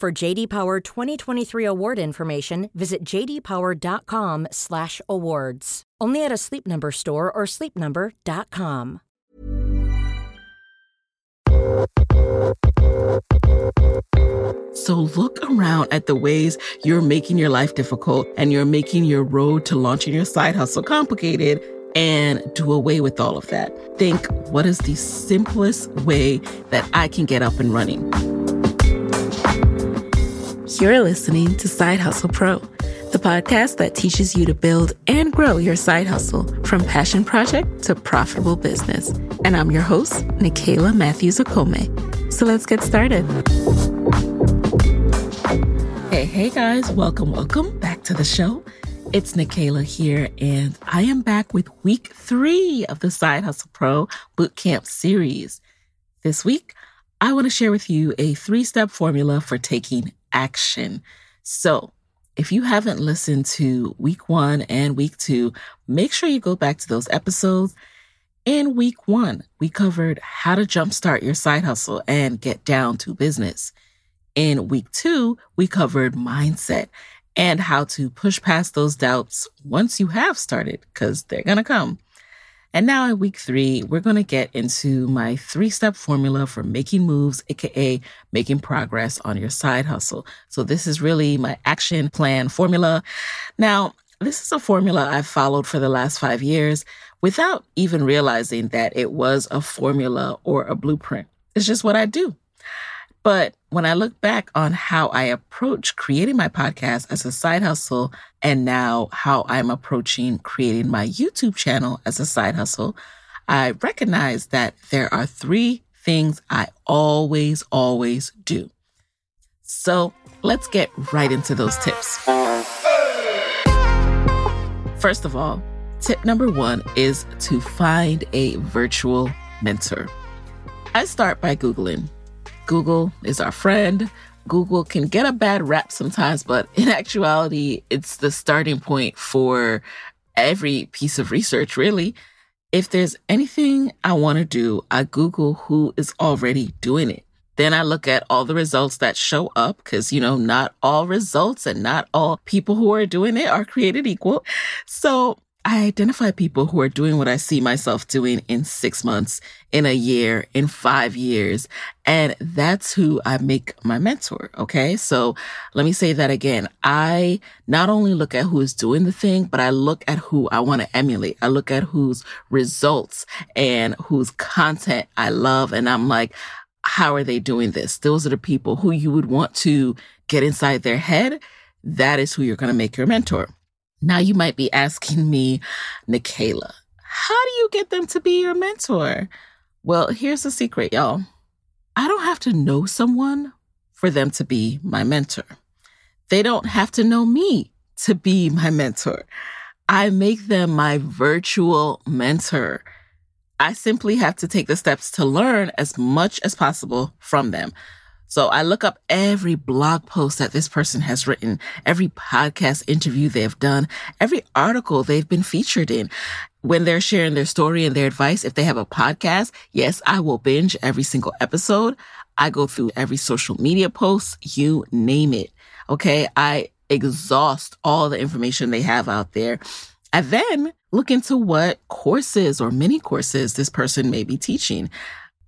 For JD Power 2023 award information, visit jdpower.com/awards. Only at a Sleep Number store or sleepnumber.com. So look around at the ways you're making your life difficult and you're making your road to launching your side hustle complicated and do away with all of that. Think, what is the simplest way that I can get up and running? You're listening to Side Hustle Pro, the podcast that teaches you to build and grow your side hustle from passion project to profitable business. And I'm your host, Nicaila Matthews Okome. So let's get started. Hey, hey guys, welcome, welcome back to the show. It's Nicaila here, and I am back with week three of the Side Hustle Pro Bootcamp series. This week, I want to share with you a three step formula for taking action. So, if you haven't listened to week one and week two, make sure you go back to those episodes. In week one, we covered how to jumpstart your side hustle and get down to business. In week two, we covered mindset and how to push past those doubts once you have started, because they're going to come. And now in week three, we're going to get into my three step formula for making moves, AKA making progress on your side hustle. So this is really my action plan formula. Now, this is a formula I've followed for the last five years without even realizing that it was a formula or a blueprint. It's just what I do. But when I look back on how I approach creating my podcast as a side hustle and now how I'm approaching creating my YouTube channel as a side hustle, I recognize that there are three things I always, always do. So let's get right into those tips. First of all, tip number one is to find a virtual mentor. I start by Googling Google is our friend. Google can get a bad rap sometimes, but in actuality, it's the starting point for every piece of research, really. If there's anything I want to do, I Google who is already doing it. Then I look at all the results that show up because, you know, not all results and not all people who are doing it are created equal. So I identify people who are doing what I see myself doing in six months, in a year, in five years. And that's who I make my mentor. Okay. So let me say that again. I not only look at who is doing the thing, but I look at who I want to emulate. I look at whose results and whose content I love. And I'm like, how are they doing this? Those are the people who you would want to get inside their head. That is who you're going to make your mentor. Now you might be asking me, Nicaila, how do you get them to be your mentor? Well, here's the secret, y'all. I don't have to know someone for them to be my mentor. They don't have to know me to be my mentor. I make them my virtual mentor. I simply have to take the steps to learn as much as possible from them. So I look up every blog post that this person has written, every podcast interview they've done, every article they've been featured in. When they're sharing their story and their advice, if they have a podcast, yes, I will binge every single episode. I go through every social media post, you name it. Okay. I exhaust all the information they have out there. And then look into what courses or mini courses this person may be teaching.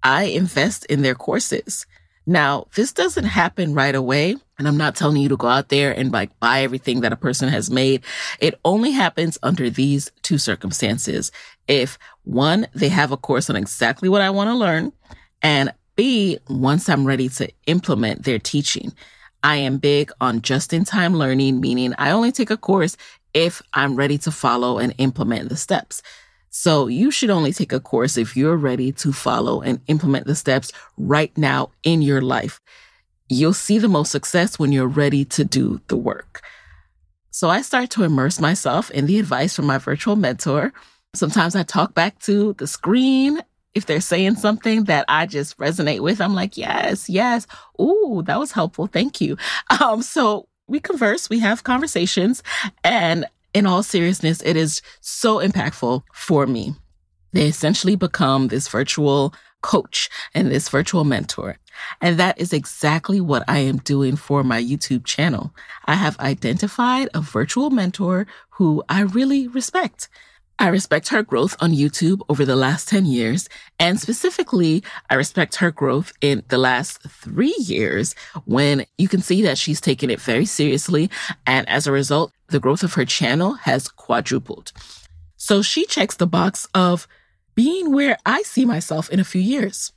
I invest in their courses. Now, this doesn't happen right away. And I'm not telling you to go out there and like buy everything that a person has made. It only happens under these two circumstances. If one, they have a course on exactly what I want to learn. And B, once I'm ready to implement their teaching. I am big on just in time learning, meaning I only take a course if I'm ready to follow and implement the steps. So you should only take a course if you're ready to follow and implement the steps right now in your life. You'll see the most success when you're ready to do the work. So I start to immerse myself in the advice from my virtual mentor. Sometimes I talk back to the screen. If they're saying something that I just resonate with, I'm like, yes, yes. Ooh, that was helpful. Thank you. Um, so we converse, we have conversations, and in all seriousness, it is so impactful for me. They essentially become this virtual coach and this virtual mentor. And that is exactly what I am doing for my YouTube channel. I have identified a virtual mentor who I really respect. I respect her growth on YouTube over the last 10 years. And specifically, I respect her growth in the last three years when you can see that she's taken it very seriously. And as a result, the growth of her channel has quadrupled. So she checks the box of being where I see myself in a few years.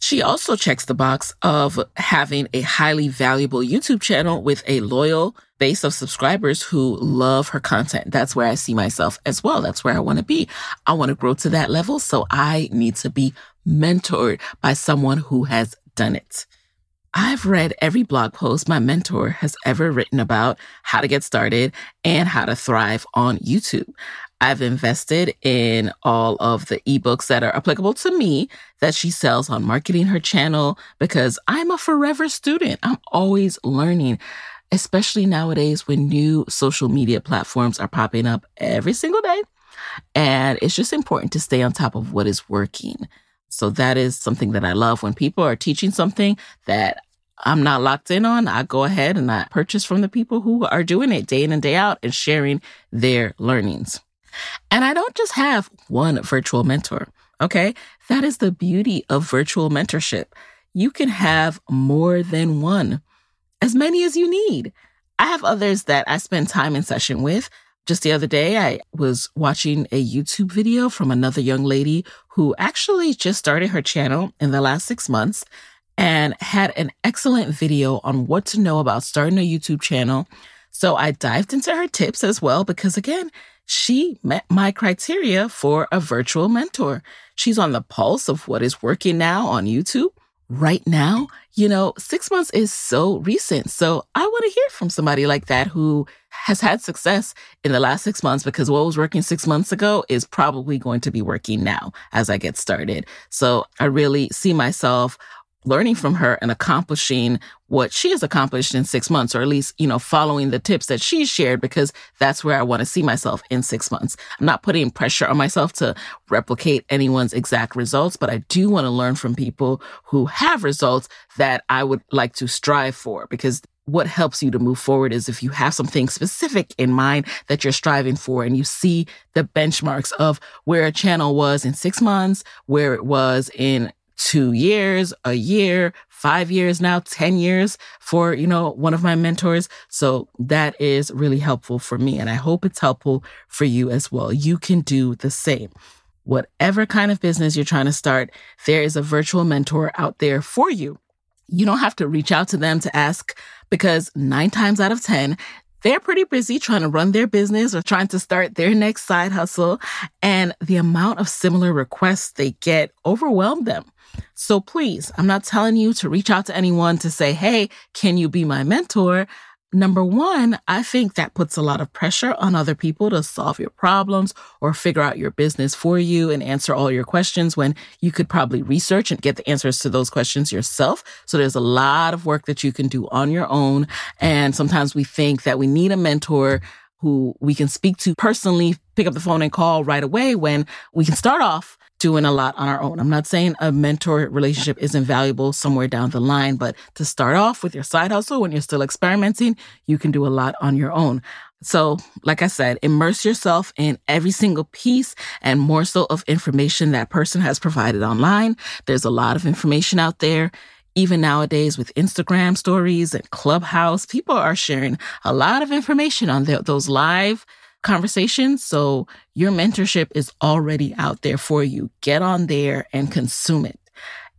She also checks the box of having a highly valuable YouTube channel with a loyal base of subscribers who love her content. That's where I see myself as well. That's where I want to be. I want to grow to that level. So I need to be mentored by someone who has done it. I've read every blog post my mentor has ever written about how to get started and how to thrive on YouTube. I've invested in all of the ebooks that are applicable to me that she sells on marketing her channel because I'm a forever student. I'm always learning, especially nowadays when new social media platforms are popping up every single day. And it's just important to stay on top of what is working. So that is something that I love when people are teaching something that I'm not locked in on. I go ahead and I purchase from the people who are doing it day in and day out and sharing their learnings. And I don't just have one virtual mentor. Okay. That is the beauty of virtual mentorship. You can have more than one, as many as you need. I have others that I spend time in session with. Just the other day, I was watching a YouTube video from another young lady who actually just started her channel in the last six months and had an excellent video on what to know about starting a YouTube channel. So I dived into her tips as well because again, she met my criteria for a virtual mentor. She's on the pulse of what is working now on YouTube. Right now, you know, six months is so recent. So I want to hear from somebody like that who has had success in the last six months because what was working six months ago is probably going to be working now as I get started. So I really see myself learning from her and accomplishing what she has accomplished in six months, or at least, you know, following the tips that she shared, because that's where I want to see myself in six months. I'm not putting pressure on myself to replicate anyone's exact results, but I do want to learn from people who have results that I would like to strive for because what helps you to move forward is if you have something specific in mind that you're striving for and you see the benchmarks of where a channel was in six months, where it was in two years, a year, five years now, 10 years for, you know, one of my mentors. So that is really helpful for me. And I hope it's helpful for you as well. You can do the same. whatever kind of business you're trying to start, there is a virtual mentor out there for you. You don't have to reach out to them to ask because nine times out of 10, they're pretty busy trying to run their business or trying to start their next side hustle. And the amount of similar requests they get overwhelm them. So please, I'm not telling you to reach out to anyone to say, Hey, can you be my mentor? Number one, I think that puts a lot of pressure on other people to solve your problems or figure out your business for you and answer all your questions when you could probably research and get the answers to those questions yourself. So there's a lot of work that you can do on your own. And sometimes we think that we need a mentor who we can speak to personally, pick up the phone and call right away when we can start off doing a lot on our own. I'm not saying a mentor relationship isn't valuable somewhere down the line, but to start off with your side hustle when you're still experimenting, you can do a lot on your own. So, like I said, immerse yourself in every single piece and morsel of information that person has provided online. There's a lot of information out there. Even nowadays with Instagram stories and Clubhouse, people are sharing a lot of information on those live conversations. So your mentorship is already out there for you. Get on there and consume it.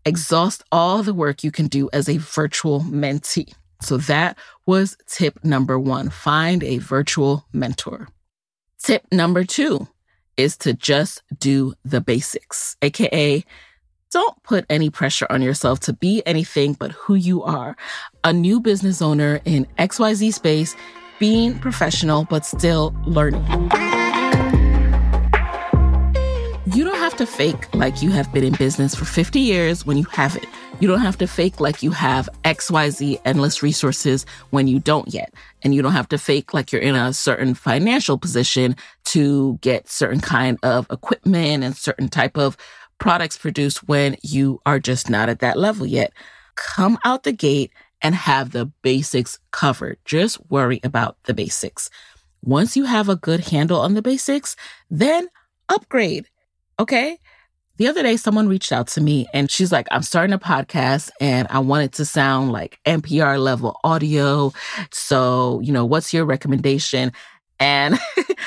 Exhaust all the work you can do as a virtual mentee. So that was tip number one. Find a virtual mentor. Tip number two is to just do the basics, AKA don't put any pressure on yourself to be anything but who you are. A new business owner in XYZ space being professional but still learning. You don't have to fake like you have been in business for 50 years when you haven't. You don't have to fake like you have XYZ endless resources when you don't yet. And you don't have to fake like you're in a certain financial position to get certain kind of equipment and certain type of products produced when you are just not at that level yet. Come out the gate and have the basics covered. Just worry about the basics. Once you have a good handle on the basics, then upgrade. Okay. The other day, someone reached out to me and she's like, I'm starting a podcast and I want it to sound like NPR level audio. So, you know, what's your recommendation? And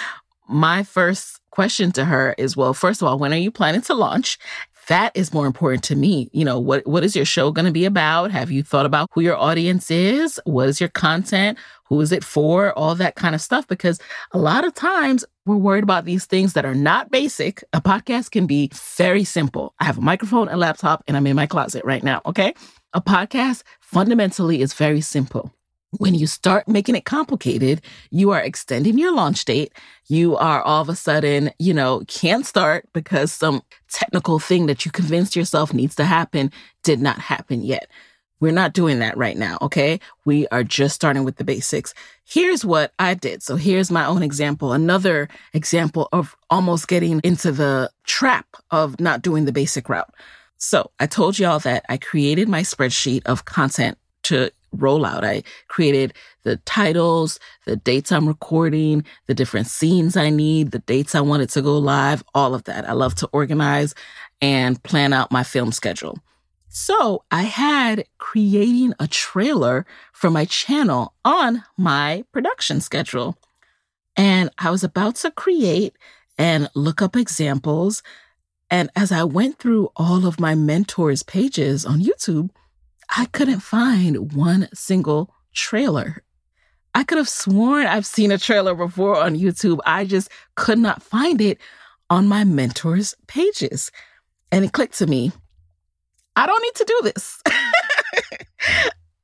my first question to her is, well, first of all, when are you planning to launch? That is more important to me. You know, what, what is your show going to be about? Have you thought about who your audience is? What is your content? Who is it for? All that kind of stuff. Because a lot of times we're worried about these things that are not basic. A podcast can be very simple. I have a microphone, a laptop, and I'm in my closet right now. Okay. A podcast fundamentally is very simple when you start making it complicated, you are extending your launch date. You are all of a sudden, you know, can't start because some technical thing that you convinced yourself needs to happen did not happen yet. We're not doing that right now. Okay. We are just starting with the basics. Here's what I did. So here's my own example. Another example of almost getting into the trap of not doing the basic route. So I told y'all that I created my spreadsheet of content to rollout. I created the titles, the dates I'm recording, the different scenes I need, the dates I wanted to go live, all of that. I love to organize and plan out my film schedule. So I had creating a trailer for my channel on my production schedule. And I was about to create and look up examples. And as I went through all of my mentors' pages on YouTube, I couldn't find one single trailer. I could have sworn I've seen a trailer before on YouTube. I just could not find it on my mentor's pages. And it clicked to me I don't need to do this.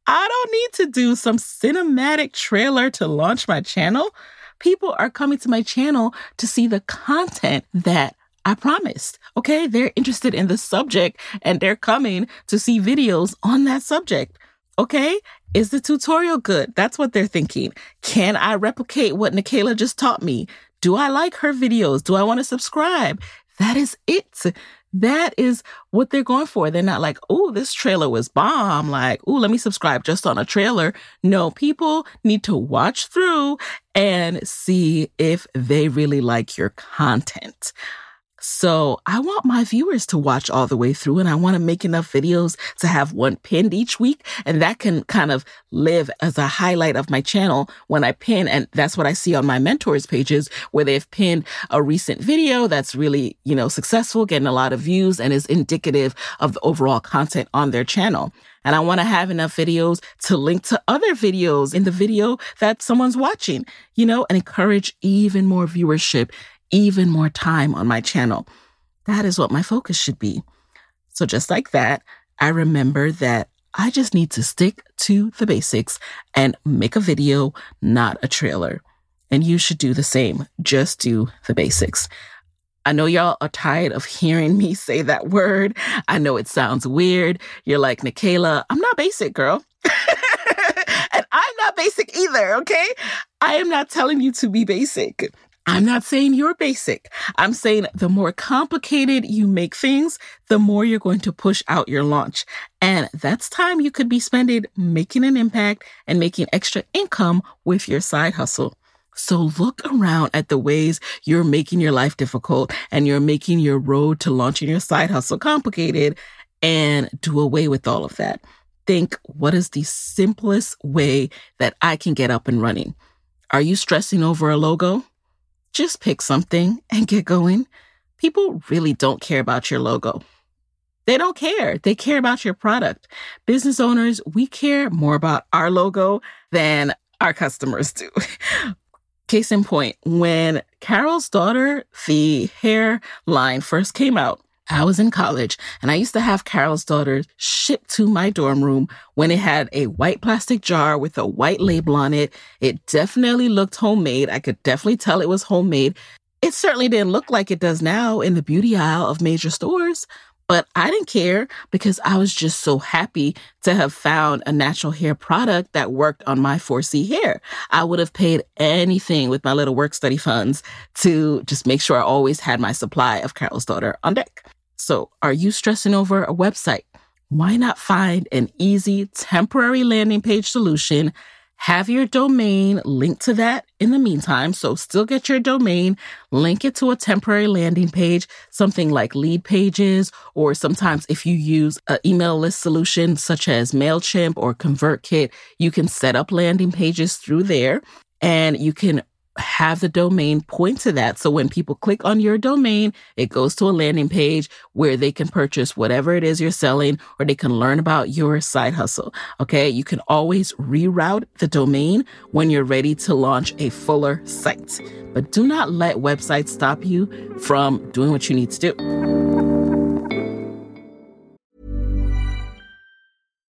I don't need to do some cinematic trailer to launch my channel. People are coming to my channel to see the content that I promised. Okay. They're interested in the subject and they're coming to see videos on that subject. Okay. Is the tutorial good? That's what they're thinking. Can I replicate what Nicaila just taught me? Do I like her videos? Do I want to subscribe? That is it. That is what they're going for. They're not like, oh, this trailer was bomb. Like, oh, let me subscribe just on a trailer. No, people need to watch through and see if they really like your content. So I want my viewers to watch all the way through and I want to make enough videos to have one pinned each week. And that can kind of live as a highlight of my channel when I pin. And that's what I see on my mentors pages where they've pinned a recent video that's really, you know, successful, getting a lot of views and is indicative of the overall content on their channel. And I want to have enough videos to link to other videos in the video that someone's watching, you know, and encourage even more viewership even more time on my channel. That is what my focus should be. So, just like that, I remember that I just need to stick to the basics and make a video, not a trailer. And you should do the same. Just do the basics. I know y'all are tired of hearing me say that word. I know it sounds weird. You're like, Nicaila, I'm not basic, girl. and I'm not basic either, okay? I am not telling you to be basic. I'm not saying you're basic. I'm saying the more complicated you make things, the more you're going to push out your launch. And that's time you could be spending making an impact and making extra income with your side hustle. So look around at the ways you're making your life difficult and you're making your road to launching your side hustle complicated and do away with all of that. Think, what is the simplest way that I can get up and running? Are you stressing over a logo? Just pick something and get going. People really don't care about your logo. They don't care. They care about your product. Business owners, we care more about our logo than our customers do. Case in point, when Carol's daughter, the hair line first came out, I was in college and I used to have Carol's daughter shipped to my dorm room when it had a white plastic jar with a white label on it. It definitely looked homemade. I could definitely tell it was homemade. It certainly didn't look like it does now in the beauty aisle of major stores, but I didn't care because I was just so happy to have found a natural hair product that worked on my 4C hair. I would have paid anything with my little work study funds to just make sure I always had my supply of Carol's daughter on deck. So, are you stressing over a website? Why not find an easy temporary landing page solution? Have your domain linked to that in the meantime. So, still get your domain, link it to a temporary landing page, something like Leadpages, or sometimes if you use an email list solution such as MailChimp or ConvertKit, you can set up landing pages through there and you can have the domain point to that. So when people click on your domain, it goes to a landing page where they can purchase whatever it is you're selling or they can learn about your side hustle. Okay. You can always reroute the domain when you're ready to launch a fuller site, but do not let websites stop you from doing what you need to do.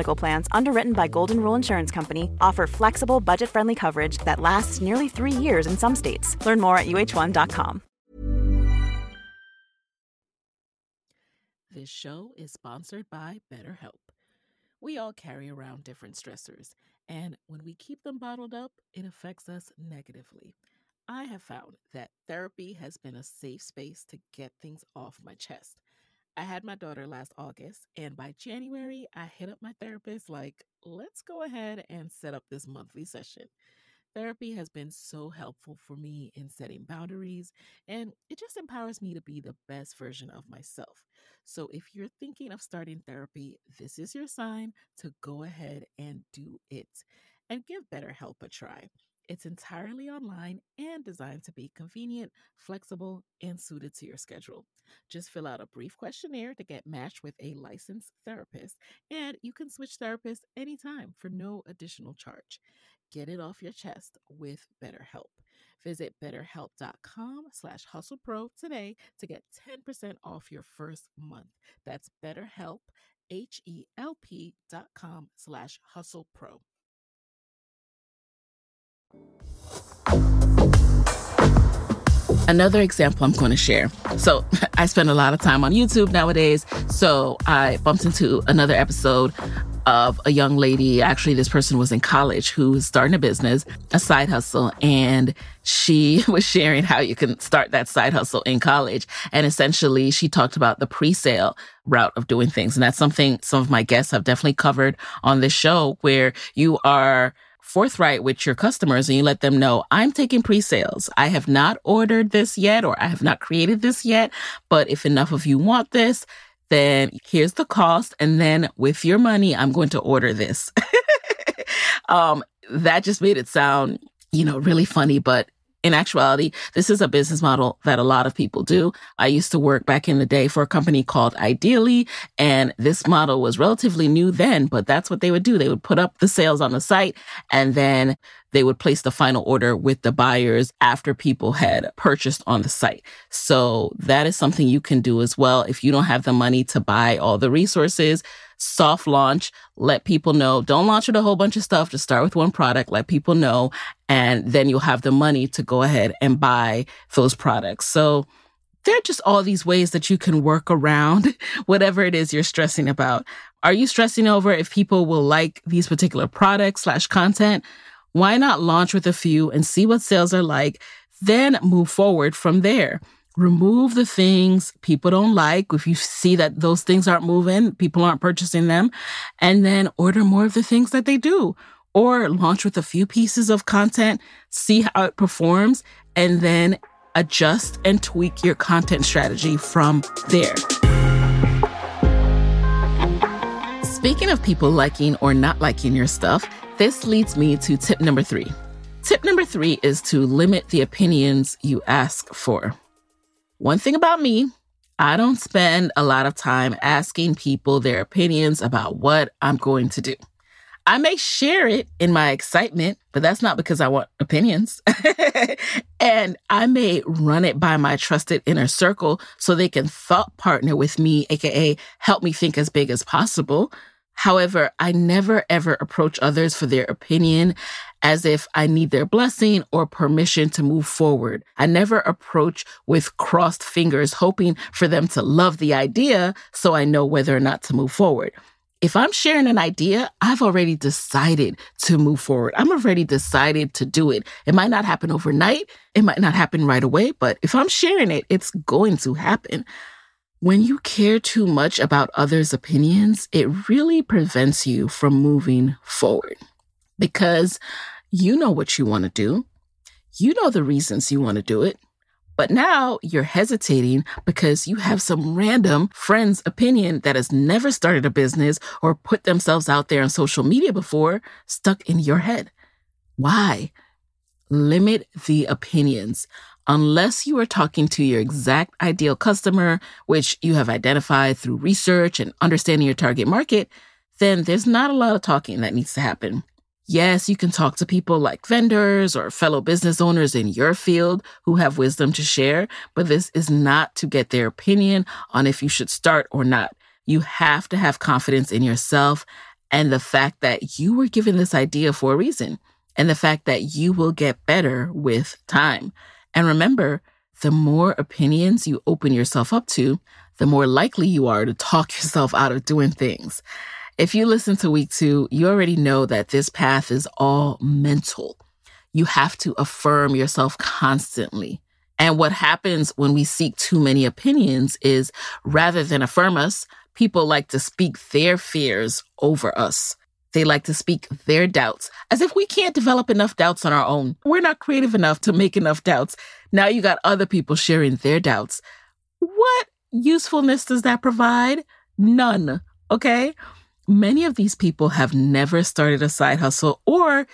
Medical Plans, underwritten by Golden Rule Insurance Company, offer flexible, budget friendly coverage that lasts nearly three years in some states. Learn more at uh1.com. This show is sponsored by BetterHelp. We all carry around different stressors, and when we keep them bottled up, it affects us negatively. I have found that therapy has been a safe space to get things off my chest. I had my daughter last August, and by January, I hit up my therapist like, let's go ahead and set up this monthly session. Therapy has been so helpful for me in setting boundaries, and it just empowers me to be the best version of myself. So, if you're thinking of starting therapy, this is your sign to go ahead and do it and give BetterHelp a try. It's entirely online and designed to be convenient, flexible, and suited to your schedule. Just fill out a brief questionnaire to get matched with a licensed therapist, and you can switch therapists anytime for no additional charge. Get it off your chest with BetterHelp. Visit betterhelp.com slash hustlepro today to get 10% off your first month. That's betterhelp, H-E-L-P dot com slash hustlepro. Another example I'm going to share. So, I spend a lot of time on YouTube nowadays. So, I bumped into another episode of a young lady. Actually, this person was in college who was starting a business, a side hustle, and she was sharing how you can start that side hustle in college. And essentially, she talked about the pre sale route of doing things. And that's something some of my guests have definitely covered on this show where you are forthright with your customers and you let them know, I'm taking pre-sales. I have not ordered this yet or I have not created this yet, but if enough of you want this, then here's the cost. And then with your money, I'm going to order this. um, that just made it sound, you know, really funny, but in actuality, this is a business model that a lot of people do. I used to work back in the day for a company called Ideeli, and this model was relatively new then, but that's what they would do. They would put up the sales on the site and then they would place the final order with the buyers after people had purchased on the site. So that is something you can do as well. If you don't have the money to buy all the resources, soft launch, let people know. Don't launch with a whole bunch of stuff. Just start with one product, let people know, and then you'll have the money to go ahead and buy those products. So there are just all these ways that you can work around whatever it is you're stressing about. Are you stressing over if people will like these particular products slash content? Why not launch with a few and see what sales are like, then move forward from there? Remove the things people don't like. If you see that those things aren't moving, people aren't purchasing them, and then order more of the things that they do. Or launch with a few pieces of content, see how it performs, and then adjust and tweak your content strategy from there. Speaking of people liking or not liking your stuff, this leads me to tip number three. Tip number three is to limit the opinions you ask for. One thing about me, I don't spend a lot of time asking people their opinions about what I'm going to do. I may share it in my excitement, but that's not because I want opinions. and I may run it by my trusted inner circle so they can thought partner with me, AKA help me think as big as possible. However, I never ever approach others for their opinion as if I need their blessing or permission to move forward. I never approach with crossed fingers, hoping for them to love the idea so I know whether or not to move forward. If I'm sharing an idea, I've already decided to move forward. I'm already decided to do it. It might not happen overnight. It might not happen right away, but if I'm sharing it, it's going to happen. When you care too much about others' opinions, it really prevents you from moving forward because you know what you want to do. You know the reasons you want to do it. But now you're hesitating because you have some random friend's opinion that has never started a business or put themselves out there on social media before stuck in your head. Why? Limit the opinions unless you are talking to your exact ideal customer, which you have identified through research and understanding your target market, then there's not a lot of talking that needs to happen. Yes, you can talk to people like vendors or fellow business owners in your field who have wisdom to share, but this is not to get their opinion on if you should start or not. You have to have confidence in yourself and the fact that you were given this idea for a reason and the fact that you will get better with time. And remember, the more opinions you open yourself up to, the more likely you are to talk yourself out of doing things. If you listen to week two, you already know that this path is all mental. You have to affirm yourself constantly. And what happens when we seek too many opinions is rather than affirm us, people like to speak their fears over us. They like to speak their doubts as if we can't develop enough doubts on our own. We're not creative enough to make enough doubts. Now you got other people sharing their doubts. What usefulness does that provide? None. Okay. Many of these people have never started a side hustle or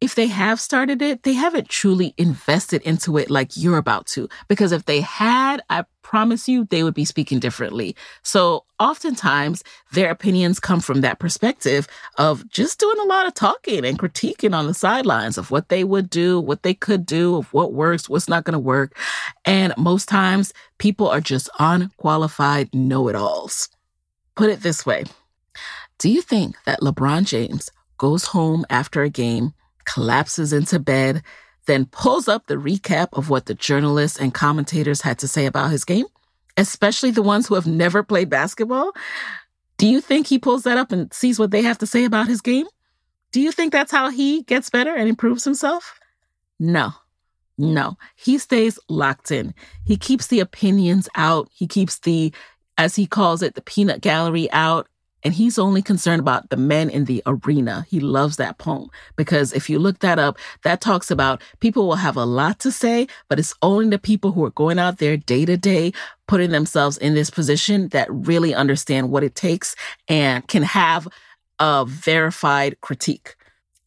if they have started it, they haven't truly invested into it like you're about to. Because if they had, I promise you, they would be speaking differently. So oftentimes their opinions come from that perspective of just doing a lot of talking and critiquing on the sidelines of what they would do, what they could do, of what works, what's not going to work. And most times people are just unqualified know it alls. Put it this way Do you think that LeBron James goes home after a game? collapses into bed, then pulls up the recap of what the journalists and commentators had to say about his game, especially the ones who have never played basketball. Do you think he pulls that up and sees what they have to say about his game? Do you think that's how he gets better and improves himself? No. No, he stays locked in. He keeps the opinions out. He keeps the, as he calls it, the peanut gallery out and he's only concerned about the men in the arena. He loves that poem because if you look that up, that talks about people will have a lot to say, but it's only the people who are going out there day to day, putting themselves in this position that really understand what it takes and can have a verified critique.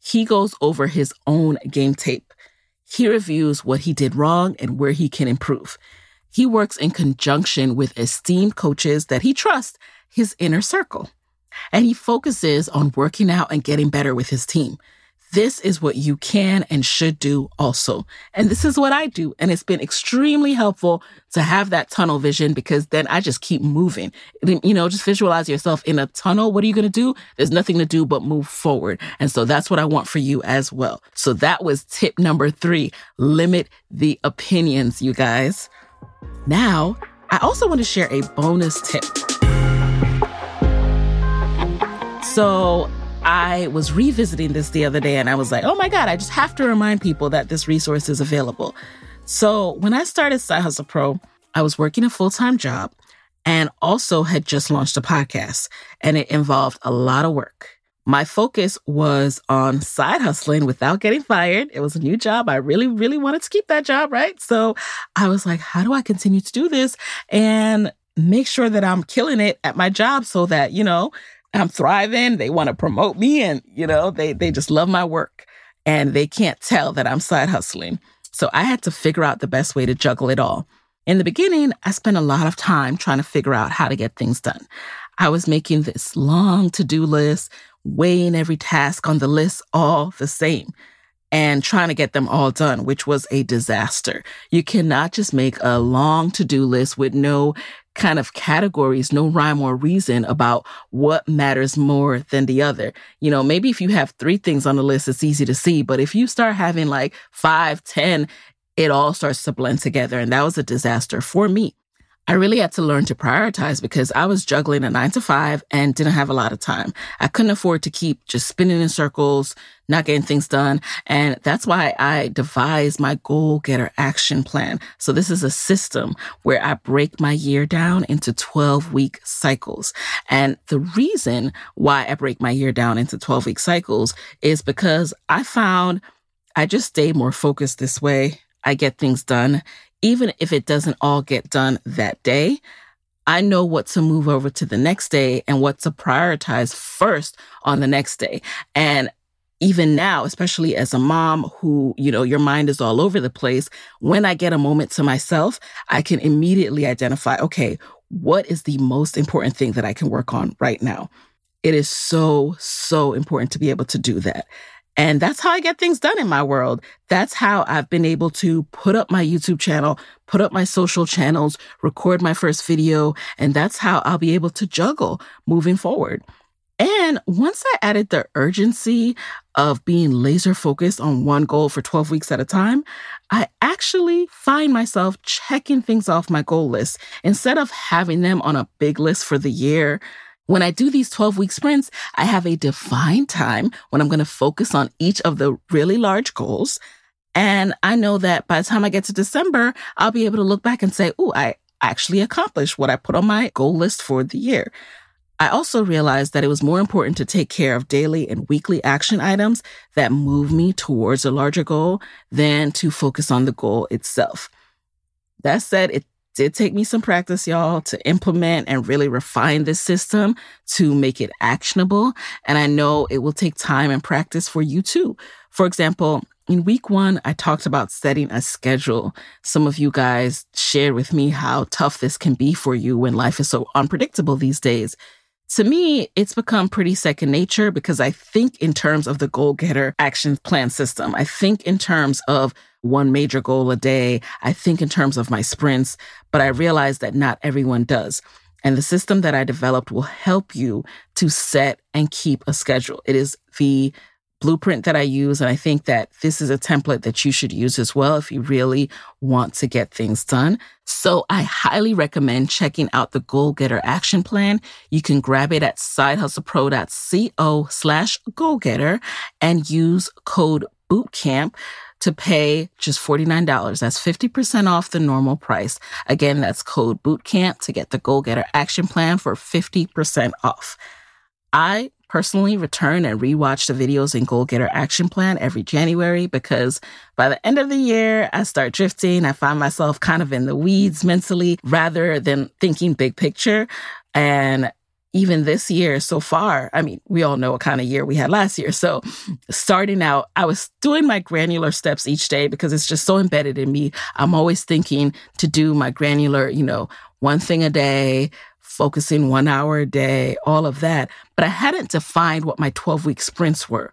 He goes over his own game tape. He reviews what he did wrong and where he can improve. He works in conjunction with esteemed coaches that he trusts, his inner circle and he focuses on working out and getting better with his team. This is what you can and should do also. And this is what I do. And it's been extremely helpful to have that tunnel vision because then I just keep moving. You know, just visualize yourself in a tunnel. What are you going to do? There's nothing to do but move forward. And so that's what I want for you as well. So that was tip number three. Limit the opinions, you guys. Now, I also want to share a bonus tip. So I was revisiting this the other day and I was like, oh my God, I just have to remind people that this resource is available. So when I started Side Hustle Pro, I was working a full time job and also had just launched a podcast, and it involved a lot of work. My focus was on side hustling without getting fired. It was a new job. I really, really wanted to keep that job, right? So I was like, how do I continue to do this and make sure that I'm killing it at my job so that, you know, I'm thriving. They want to promote me and, you know, they, they just love my work and they can't tell that I'm side hustling. So I had to figure out the best way to juggle it all. In the beginning, I spent a lot of time trying to figure out how to get things done. I was making this long to do list, weighing every task on the list all the same and trying to get them all done, which was a disaster. You cannot just make a long to do list with no kind of categories, no rhyme or reason about what matters more than the other. You know, maybe if you have three things on the list, it's easy to see. But if you start having like five, ten, it all starts to blend together. And that was a disaster for me. I really had to learn to prioritize because I was juggling a nine to five and didn't have a lot of time. I couldn't afford to keep just spinning in circles, not getting things done. And that's why I devised my goal getter action plan. So this is a system where I break my year down into 12 week cycles. And the reason why I break my year down into 12 week cycles is because I found I just stay more focused this way. I get things done even if it doesn't all get done that day, I know what to move over to the next day and what to prioritize first on the next day. And even now, especially as a mom who, you know, your mind is all over the place, when I get a moment to myself, I can immediately identify, okay, what is the most important thing that I can work on right now? It is so, so important to be able to do that. And that's how I get things done in my world. That's how I've been able to put up my YouTube channel, put up my social channels, record my first video. And that's how I'll be able to juggle moving forward. And once I added the urgency of being laser focused on one goal for 12 weeks at a time, I actually find myself checking things off my goal list instead of having them on a big list for the year. When I do these 12 week sprints, I have a defined time when I'm going to focus on each of the really large goals. And I know that by the time I get to December, I'll be able to look back and say, oh, I actually accomplished what I put on my goal list for the year. I also realized that it was more important to take care of daily and weekly action items that move me towards a larger goal than to focus on the goal itself. That said, it did take me some practice, y'all, to implement and really refine this system to make it actionable. And I know it will take time and practice for you too. For example, in week one, I talked about setting a schedule. Some of you guys shared with me how tough this can be for you when life is so unpredictable these days. To me, it's become pretty second nature because I think in terms of the goal getter action plan system. I think in terms of one major goal a day. I think in terms of my sprints, but I realize that not everyone does. And the system that I developed will help you to set and keep a schedule. It is the blueprint that I use. And I think that this is a template that you should use as well if you really want to get things done. So I highly recommend checking out the Goal Getter Action Plan. You can grab it at sidehustlepro.co slash goal getter and use code bootcamp to pay just $49. That's 50% off the normal price. Again, that's code bootcamp to get the Goal Getter Action Plan for 50% off. I personally return and rewatch the videos in Goal Getter Action Plan every January because by the end of the year, I start drifting. I find myself kind of in the weeds mentally rather than thinking big picture. And even this year so far, I mean, we all know what kind of year we had last year. So, starting out, I was doing my granular steps each day because it's just so embedded in me. I'm always thinking to do my granular, you know, one thing a day, focusing one hour a day, all of that. But I hadn't defined what my 12 week sprints were.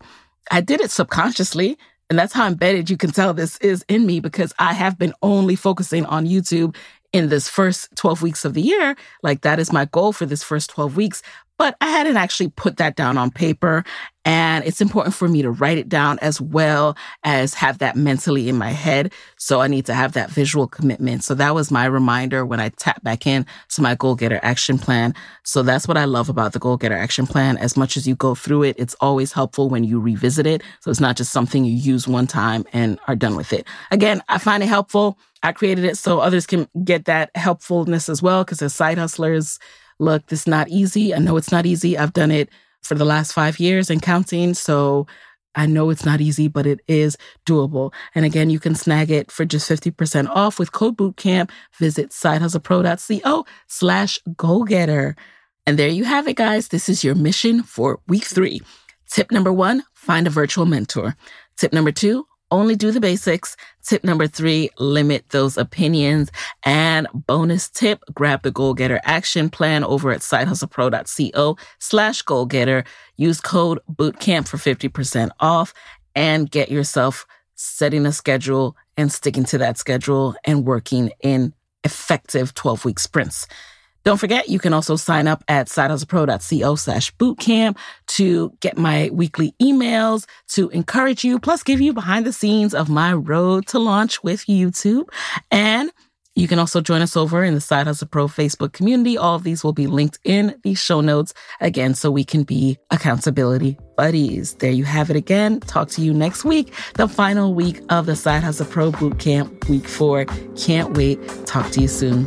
I did it subconsciously. And that's how embedded you can tell this is in me because I have been only focusing on YouTube in this first 12 weeks of the year. Like that is my goal for this first 12 weeks. But I hadn't actually put that down on paper. And it's important for me to write it down as well as have that mentally in my head. So I need to have that visual commitment. So that was my reminder when I tap back in to my goal getter action plan. So that's what I love about the goal getter action plan. As much as you go through it, it's always helpful when you revisit it. So it's not just something you use one time and are done with it. Again, I find it helpful. I created it so others can get that helpfulness as well. Cause as side hustlers, look, this is not easy. I know it's not easy. I've done it for the last five years and counting. So I know it's not easy, but it is doable. And again, you can snag it for just 50% off with code bootcamp. Visit sidehustlepro.co slash goal getter. And there you have it, guys. This is your mission for week three. Tip number one, find a virtual mentor. Tip number two, only do the basics. Tip number three, limit those opinions. And bonus tip, grab the goal getter action plan over at sidehustlepro.co slash goal getter. Use code bootcamp for 50% off and get yourself setting a schedule and sticking to that schedule and working in effective 12 week sprints. Don't forget, you can also sign up at sidehustlepro.co slash bootcamp to get my weekly emails to encourage you, plus give you behind the scenes of my road to launch with YouTube. And you can also join us over in the Side Hustle Pro Facebook community. All of these will be linked in the show notes again, so we can be accountability buddies. There you have it again. Talk to you next week, the final week of the Side Hustle Pro Bootcamp, week four. Can't wait. Talk to you soon.